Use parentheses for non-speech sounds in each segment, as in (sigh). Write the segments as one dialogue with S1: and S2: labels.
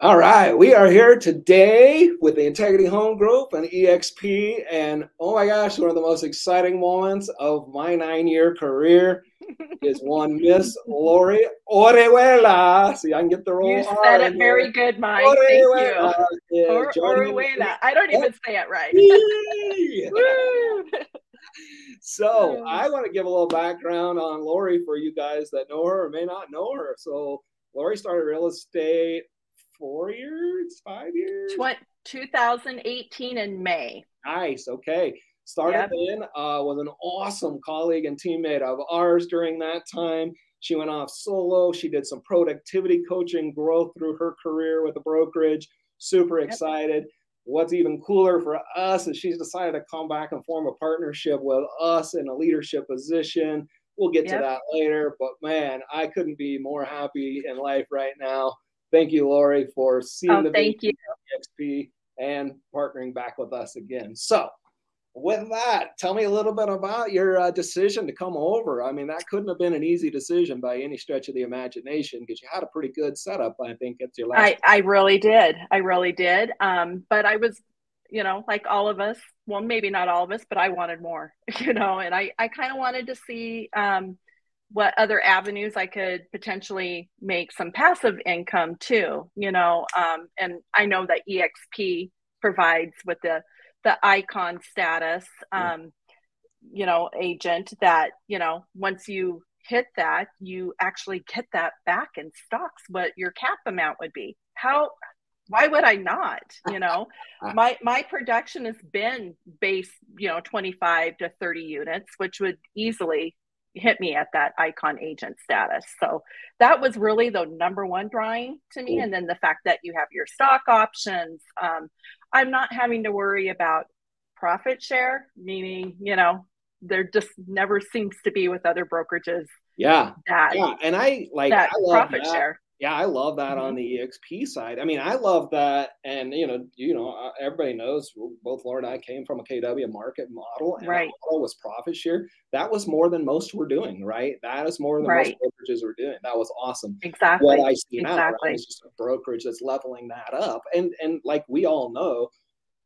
S1: All right, we are here today with the Integrity Home Group and EXP, and oh my gosh, one of the most exciting moments of my nine-year career (laughs) is one Miss Lorri Orihuela. See, I can get the roll.
S2: You said it very good, Mike. Orihuela. Thank you. Or, Orihuela. I don't even say it right. (laughs)
S1: so I want to give a little background on Lorri for you guys that know her or may not know her. So Lorri started real estate four years, five years?
S2: 2018 in May.
S1: Nice. Okay. Started yep. then uh, was an awesome colleague and teammate of ours during that time. She went off solo. She did some productivity coaching growth through her career with the brokerage. Super excited. Yep. What's even cooler for us is she's decided to come back and form a partnership with us in a leadership position. We'll get yep. to that later, but man, I couldn't be more happy in life right now thank you, Lorri, for seeing
S2: oh,
S1: the
S2: thank you.
S1: XP and partnering back with us again. So, with that, tell me a little bit about your uh, decision to come over. I mean, that couldn't have been an easy decision by any stretch of the imagination because you had a pretty good setup. I think at your last.
S2: I, I really did. I really did. Um, but I was, you know, like all of us. Well, maybe not all of us, but I wanted more. (laughs) You know, and I I kind of wanted to see. Um, what other avenues I could potentially make some passive income too, you know. Um, and I know that EXP provides with the the icon status, um, you know, agent that you know once you hit that, you actually get that back in stocks. What your cap amount would be? How? Why would I not? You (laughs) know, my my production has been base, you know, twenty five to thirty units, which would easily hit me at that icon agent status. So that was really the number one drawing to me. And then the fact that you have your stock options. Um, I'm not having to worry about profit share, meaning, you know, there just never seems to be with other brokerages.
S1: Yeah. That, yeah. And I like
S2: that
S1: I
S2: profit
S1: that.
S2: share
S1: yeah, I love that mm-hmm. on the EXP side. I mean, I love that, and you know, you know, uh, everybody knows both Laura and I came from a KW market model, and
S2: right.
S1: model was profit share. That was more than most were doing, right? That is more than right. most brokerages were doing. That was awesome.
S2: Exactly.
S1: What I see
S2: exactly.
S1: now right, is just a brokerage that's leveling that up, and and like we all know,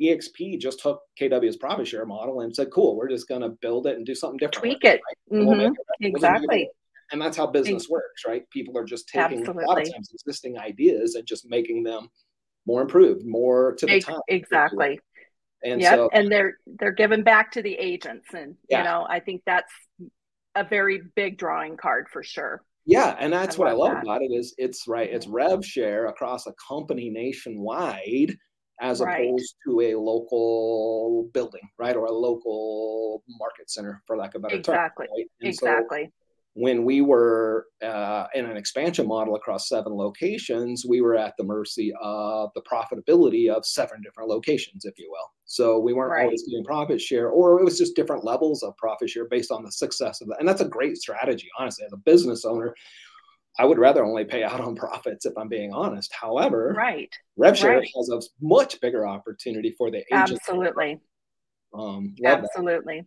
S1: EXP just took KW's profit share model and said, "Cool, we're just going to build it and do something different."
S2: Tweak it. Right? Mm-hmm. We'll it exactly
S1: and that's how business works right people are just taking Absolutely. a lot of times existing ideas and just making them more improved more to the time
S2: exactly and yep. so and they're they're given back to the agents and yeah. you know i think that's a very big drawing card for sure
S1: yeah and that's I what love i love that. about it is it's right it's mm-hmm. rev share across a company nationwide as right. opposed to a local building right or a local market center for lack of a better
S2: exactly.
S1: term right?
S2: exactly
S1: when we were uh, in an expansion model across seven locations, we were at the mercy of the profitability of seven different locations, if you will. So we weren't right. always getting profit share, or it was just different levels of profit share based on the success of that. And that's a great strategy, honestly. As a business owner, I would rather only pay out (laughs) on profits if I'm being honest. However,
S2: right,
S1: rev share right. has a much bigger opportunity for the agent.
S2: Absolutely. Um, Absolutely. That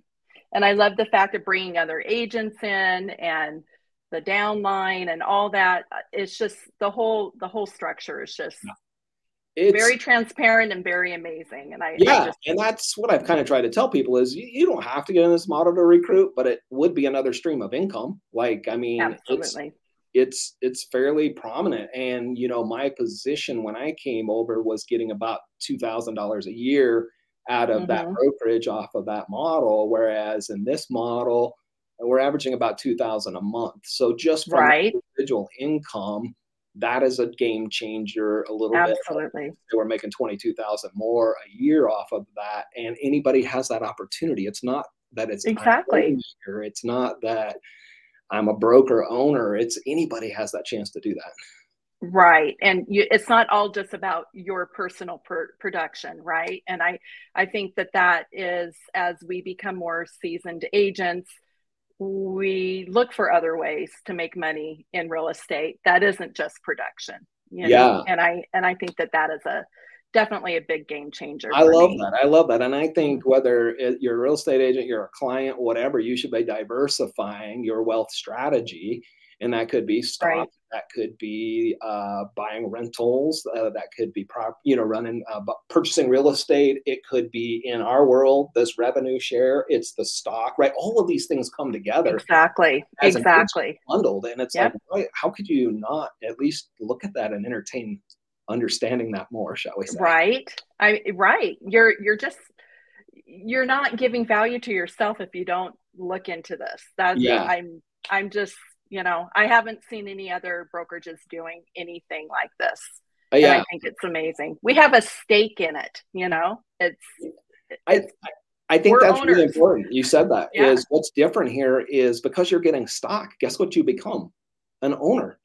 S2: and I love the fact of bringing other agents in and the downline and all that. It's just the whole the whole structure is just it's, very transparent and very amazing. And I
S1: yeah,
S2: I just,
S1: and that's what I've kind of tried to tell people is you, you, don't have to get in this model to recruit, but it would be another stream of income. Like I mean,
S2: absolutely.
S1: It's, it's it's fairly prominent, and you know my position when I came over was getting about two thousand dollars a year out of mm-hmm. that brokerage off of that model. Whereas in this model, we're averaging about 2000 a month. So just from
S2: right.
S1: individual income, that is a game changer a little
S2: Absolutely.
S1: bit.
S2: Absolutely.
S1: We're making 22,000 more a year off of that. And anybody has that opportunity. It's not that it's
S2: exactly,
S1: it's not that I'm a broker owner. It's anybody has that chance to do that.
S2: Right. And you, it's not all just about your personal per- production, right? And I, I think that that is as we become more seasoned agents, we look for other ways to make money in real estate that isn't just production. You know?
S1: Yeah.
S2: And I, and I think that that is a, definitely a big game changer.
S1: I love me. that. I love that. And I think mm-hmm. whether it, you're a real estate agent, you're a client, whatever, you should be diversifying your wealth strategy. And that could be stock,
S2: right
S1: that could be uh, buying rentals uh, that could be prop you know running uh, purchasing real estate. It could be in our world this revenue share it's the stock right? All of these things come together
S2: exactly. exactly.
S1: bundled and it's yep. like how could you not at least look at that and entertain understanding that more shall we say?
S2: Right. I right. You're you're just you're not giving value to yourself if you don't look into this. That's yeah. i'm i'm just you know i haven't seen any other brokerages doing anything like this uh, yeah. i think it's amazing we have a stake in it you know it's,
S1: it's I, I think that's owners. really important. You said that yeah. is what's different here is because you're getting stock. Guess what? You become an owner.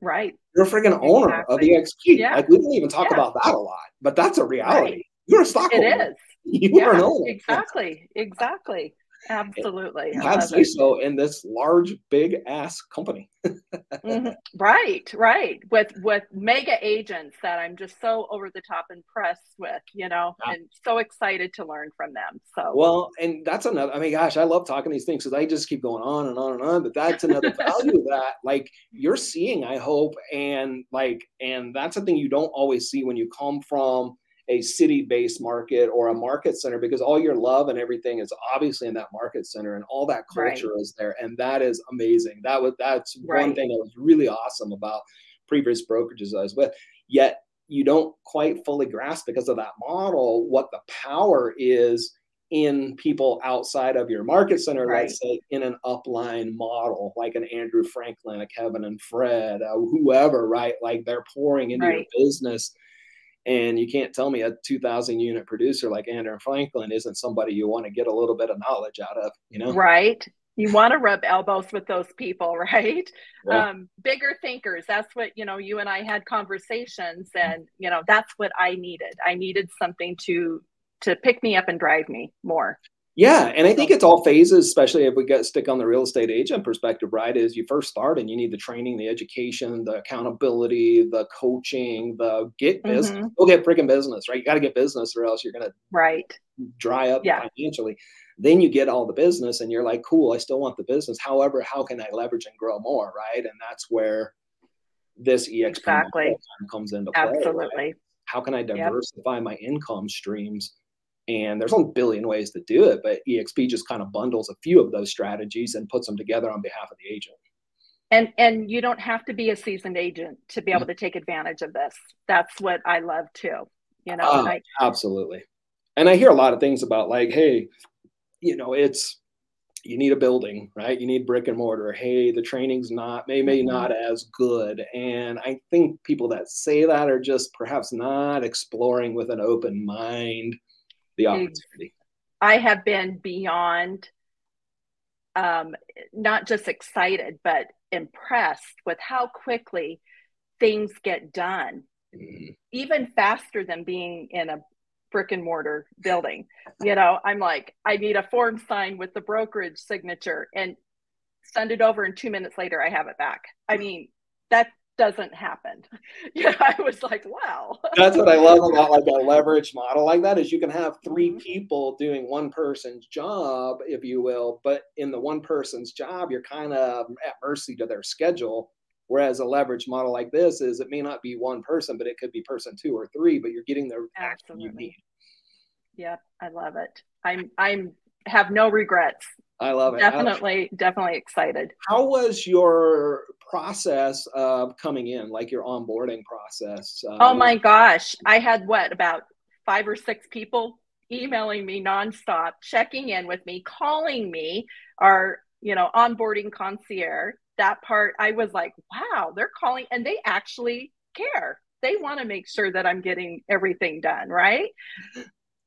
S2: Right.
S1: You're a freaking owner exactly. of EXP. Yeah. Like we didn't even talk yeah. about that a lot, but that's a reality. Right. You're a stockholder.
S2: It is. (laughs)
S1: You yeah, are an owner.
S2: Exactly. Exactly. Absolutely.
S1: Have say so in this large, big ass company. (laughs)
S2: mm-hmm. Right, right. With with mega agents that I'm just so over the top impressed with, you know, yeah. and so excited to learn from them. So
S1: well, and that's another. I mean, gosh, I love talking these things because I just keep going on and on and on. But that's another (laughs) value that, like, you're seeing. I hope, and like, and that's something you don't always see when you come from a city based market or a market center because all your love and everything is obviously in that market center and all that culture right. is there and that is amazing that was that's right. one thing that was really awesome about previous brokerages i was with yet you don't quite fully grasp because of that model what the power is in people outside of your market center, right. let's say in an upline model, like an Andrew Franklin, a Kevin and Fred, uh, whoever, right? Like they're pouring into right. your business and you can't tell me a 2000 unit producer like Andrew Franklin isn't somebody you want to get a little bit of knowledge out of, you know?
S2: Right. You want to rub elbows with those people, (laughs) right? Yeah. Um, bigger thinkers. That's what, you know, you and I had conversations and, you know, that's what I needed. I needed something to, to pick me up and drive me more.
S1: Yeah, and I think it's all phases, especially if we get stick on the real estate agent perspective, right? Is you first start and you need the training, the education, the accountability, the coaching, the get business. Mm-hmm. Go get freaking business, right? You got to get business, or else you're gonna
S2: right
S1: dry up yeah. financially. Then you get all the business, and you're like, cool, I still want the business. However, how can I leverage and grow more, right? And that's where this EXP exactly. comes into play.
S2: Absolutely.
S1: Right? How can I diversify yep. my income streams? And there's a billion ways to do it, but EXP just kind of bundles a few of those strategies and puts them together on behalf of the agent.
S2: And and you don't have to be a seasoned agent to be able to take advantage of this. That's what I love too. You know, uh, I,
S1: absolutely. And I hear a lot of things about like, hey, you know, it's you need a building, right? You need brick and mortar. Hey, the training's not maybe mm-hmm. not as good. And I think people that say that are just perhaps not exploring with an open mind the opportunity?
S2: I have been beyond um, not just excited, but impressed with how quickly things get done, mm-hmm. even faster than being in a brick and mortar building. You know, I'm like, I need a form signed with the brokerage signature and send it over, and two minutes later, I have it back. I mean, that doesn't happen. (laughs) Yeah, I was like, wow.
S1: That's what I (laughs) love about like a leverage model like that is you can have 3 mm-hmm. people doing one person's job, if you will, but in the one person's job, you're kind of at mercy to their schedule. Whereas a leverage model like this is it may not be one person, but it could be person two or three, but you're getting the
S2: Absolutely. you need. Yeah, I love it. I'm I'm have no regrets.
S1: I love it.
S2: Definitely, definitely excited.
S1: How was your process of coming in, like your onboarding process?
S2: Oh my gosh. I had what, about five or six people emailing me nonstop, checking in with me, calling me, our, you know, onboarding concierge. That part, I was like, wow, they're calling and they actually care. They want to make sure that I'm getting everything done, right?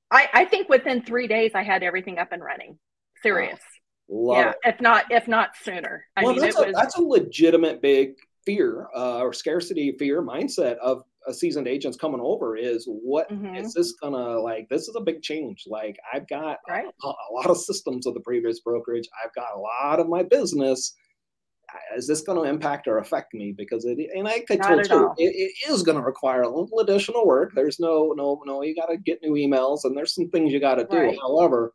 S2: I, I think within three days I had everything up and running. Serious. Wow. Love yeah, it. if not if not sooner. I well,
S1: mean, that's, a, was... that's a legitimate big fear uh, or scarcity fear mindset of a seasoned agents coming over is what mm-hmm. is this gonna like this is a big change like i've got right. a, a, lot of systems of the previous brokerage i've got a lot of my business is this going to impact or affect me because it and i could tell you it, it is going to require a little additional work there's no no no you got to get new emails and there's some things you got to do right. however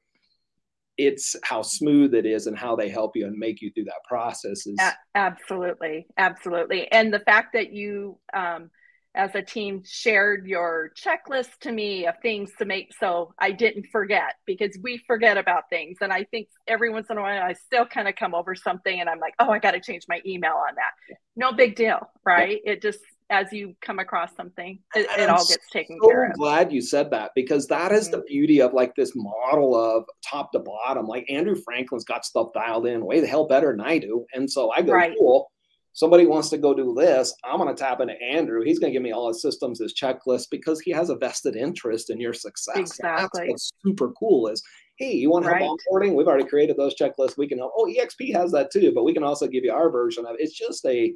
S1: it's how smooth it is and how they help you and make you through that process is
S2: a- absolutely absolutely and the fact that you um, as a team shared your checklist to me of things to make so I didn't forget because we forget about things. And I think every once in a while I still kind of come over something and I'm like, oh, I got to change my email on that. No big deal, right? Yeah. It just, as you come across something, it, it all gets taken
S1: so
S2: care of.
S1: I'm glad you said that because that is the mm-hmm. beauty of like this model of top to bottom. Like Andrew Franklin's got stuff dialed in way the hell better than I do. And so I go, right. cool somebody wants to go do this, I'm going to tap into Andrew. He's going to give me all his systems, his checklist, because he has a vested interest in your success.
S2: Exactly.
S1: That's what's super cool is, hey, you want to right. help onboarding? We've already created those checklists. We can help. Oh, EXP has that too, but we can also give you our version of it. It's just a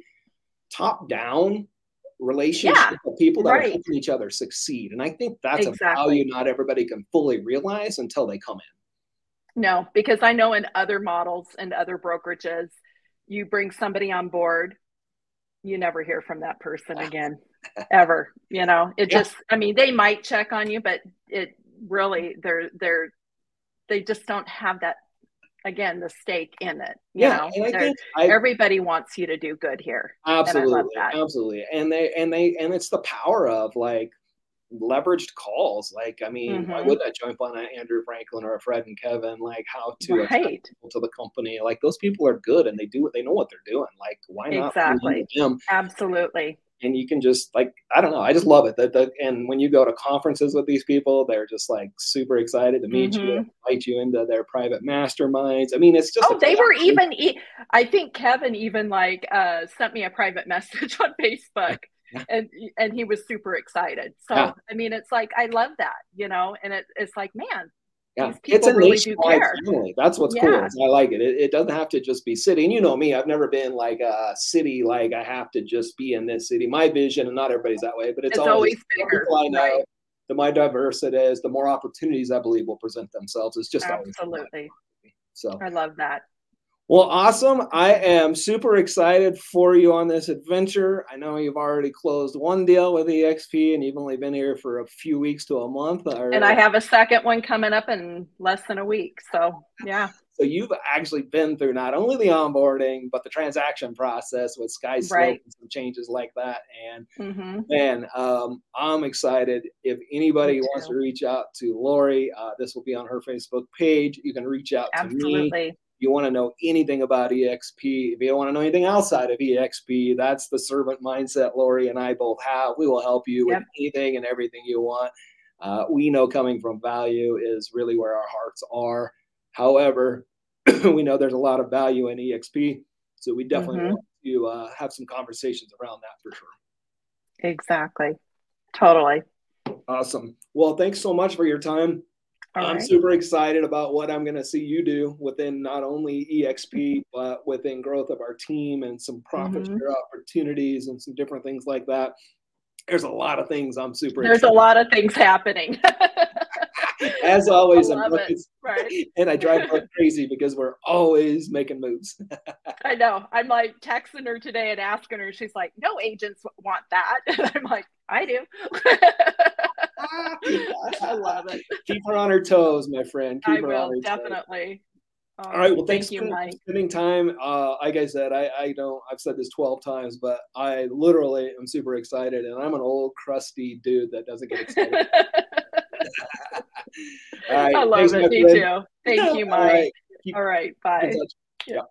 S1: top down relationship yeah, people that right. are helping each other succeed. And I think that's exactly. a value not everybody can fully realize until they come in.
S2: No, because I know in other models and other brokerages, you bring somebody on board you never hear from that person again ever you know it yeah. just i mean they might check on you but it really they're they're they just don't have that again the stake in it you yeah, know I I, everybody wants you to do good here
S1: absolutely and absolutely and they and they and it's the power of like leveraged calls. Like, I mean, mm-hmm. why would that jump on an Andrew Franklin or a Fred and Kevin? Like, how to right. to the company? Like, those people are good and they do what they know what they're doing. Like, why not
S2: exactly them? Absolutely.
S1: And you can just like, I don't know, I just love it. That, that and when you go to conferences with these people, they're just like super excited to meet mm-hmm. you, invite you into their private masterminds. I mean, it's just
S2: oh, they were even. I think Kevin even like uh, sent me a private (laughs) message on Facebook and and he was super excited. So yeah. I mean, it's like I love that, you know, and it, it's like, man,
S1: yeah, it's a really nationwide family. That's what's yeah. cool. I like it. it. it. doesn't have to just be city. And you know me, I've never been like a city. Like I have to just be in this city. My vision, and not everybody's that way, but it's, it's always, always bigger. I know. Right. The more diverse it is, the more opportunities I believe will present themselves. It's just
S2: absolutely.
S1: So
S2: I love that.
S1: Well, awesome. I am super excited for you on this adventure. I know you've already closed one deal with EXP and you've only been here for a few weeks to a month.
S2: Or... And I have a second one coming up in less than a week. So, yeah.
S1: So you've actually been through not only the onboarding, but the transaction process with Sky right. and some changes like that. And mm-hmm. man, um, I'm excited. If anybody wants to reach out to Lorri, uh, this will be on her Facebook page. You can reach out Absolutely. to me you want to know anything about EXP, if you want to know anything outside of EXP, that's the servant mindset Lorri and I both have. We will help you yep. with anything and everything you want. Uh, we know coming from value is really where our hearts are. However, (clears throat) we know there's a lot of value in EXP, so we definitely mm-hmm. want to uh, have some conversations around that for sure.
S2: Exactly. Totally.
S1: Awesome. Well, thanks so much for your time. All I'm right. super excited about what I'm going to see you do within not only EXP, but within growth of our team and some profit mm-hmm. share opportunities and some different things like that. There's a lot of things I'm super
S2: There's excited. a lot of things happening. (laughs)
S1: As always, I am right. (laughs) and I drive her crazy because we're always making moves. (laughs)
S2: I know. I'm like texting her today and asking her. She's like, "No agents want that," and I'm like, "I do." I love it.
S1: Keep her on her toes, my friend. Keep I
S2: will definitely.
S1: Um, All right. Well, thanks thank you, for Mike. spending time. Uh, like I said, I, I don't. I've said this twelve times, but I literally am super excited, and I'm an old crusty dude that doesn't get excited. (laughs)
S2: All right. I love thanks, it. Me friend. too. Thank (laughs) you, Mike. All right. All right bye.
S1: Yeah.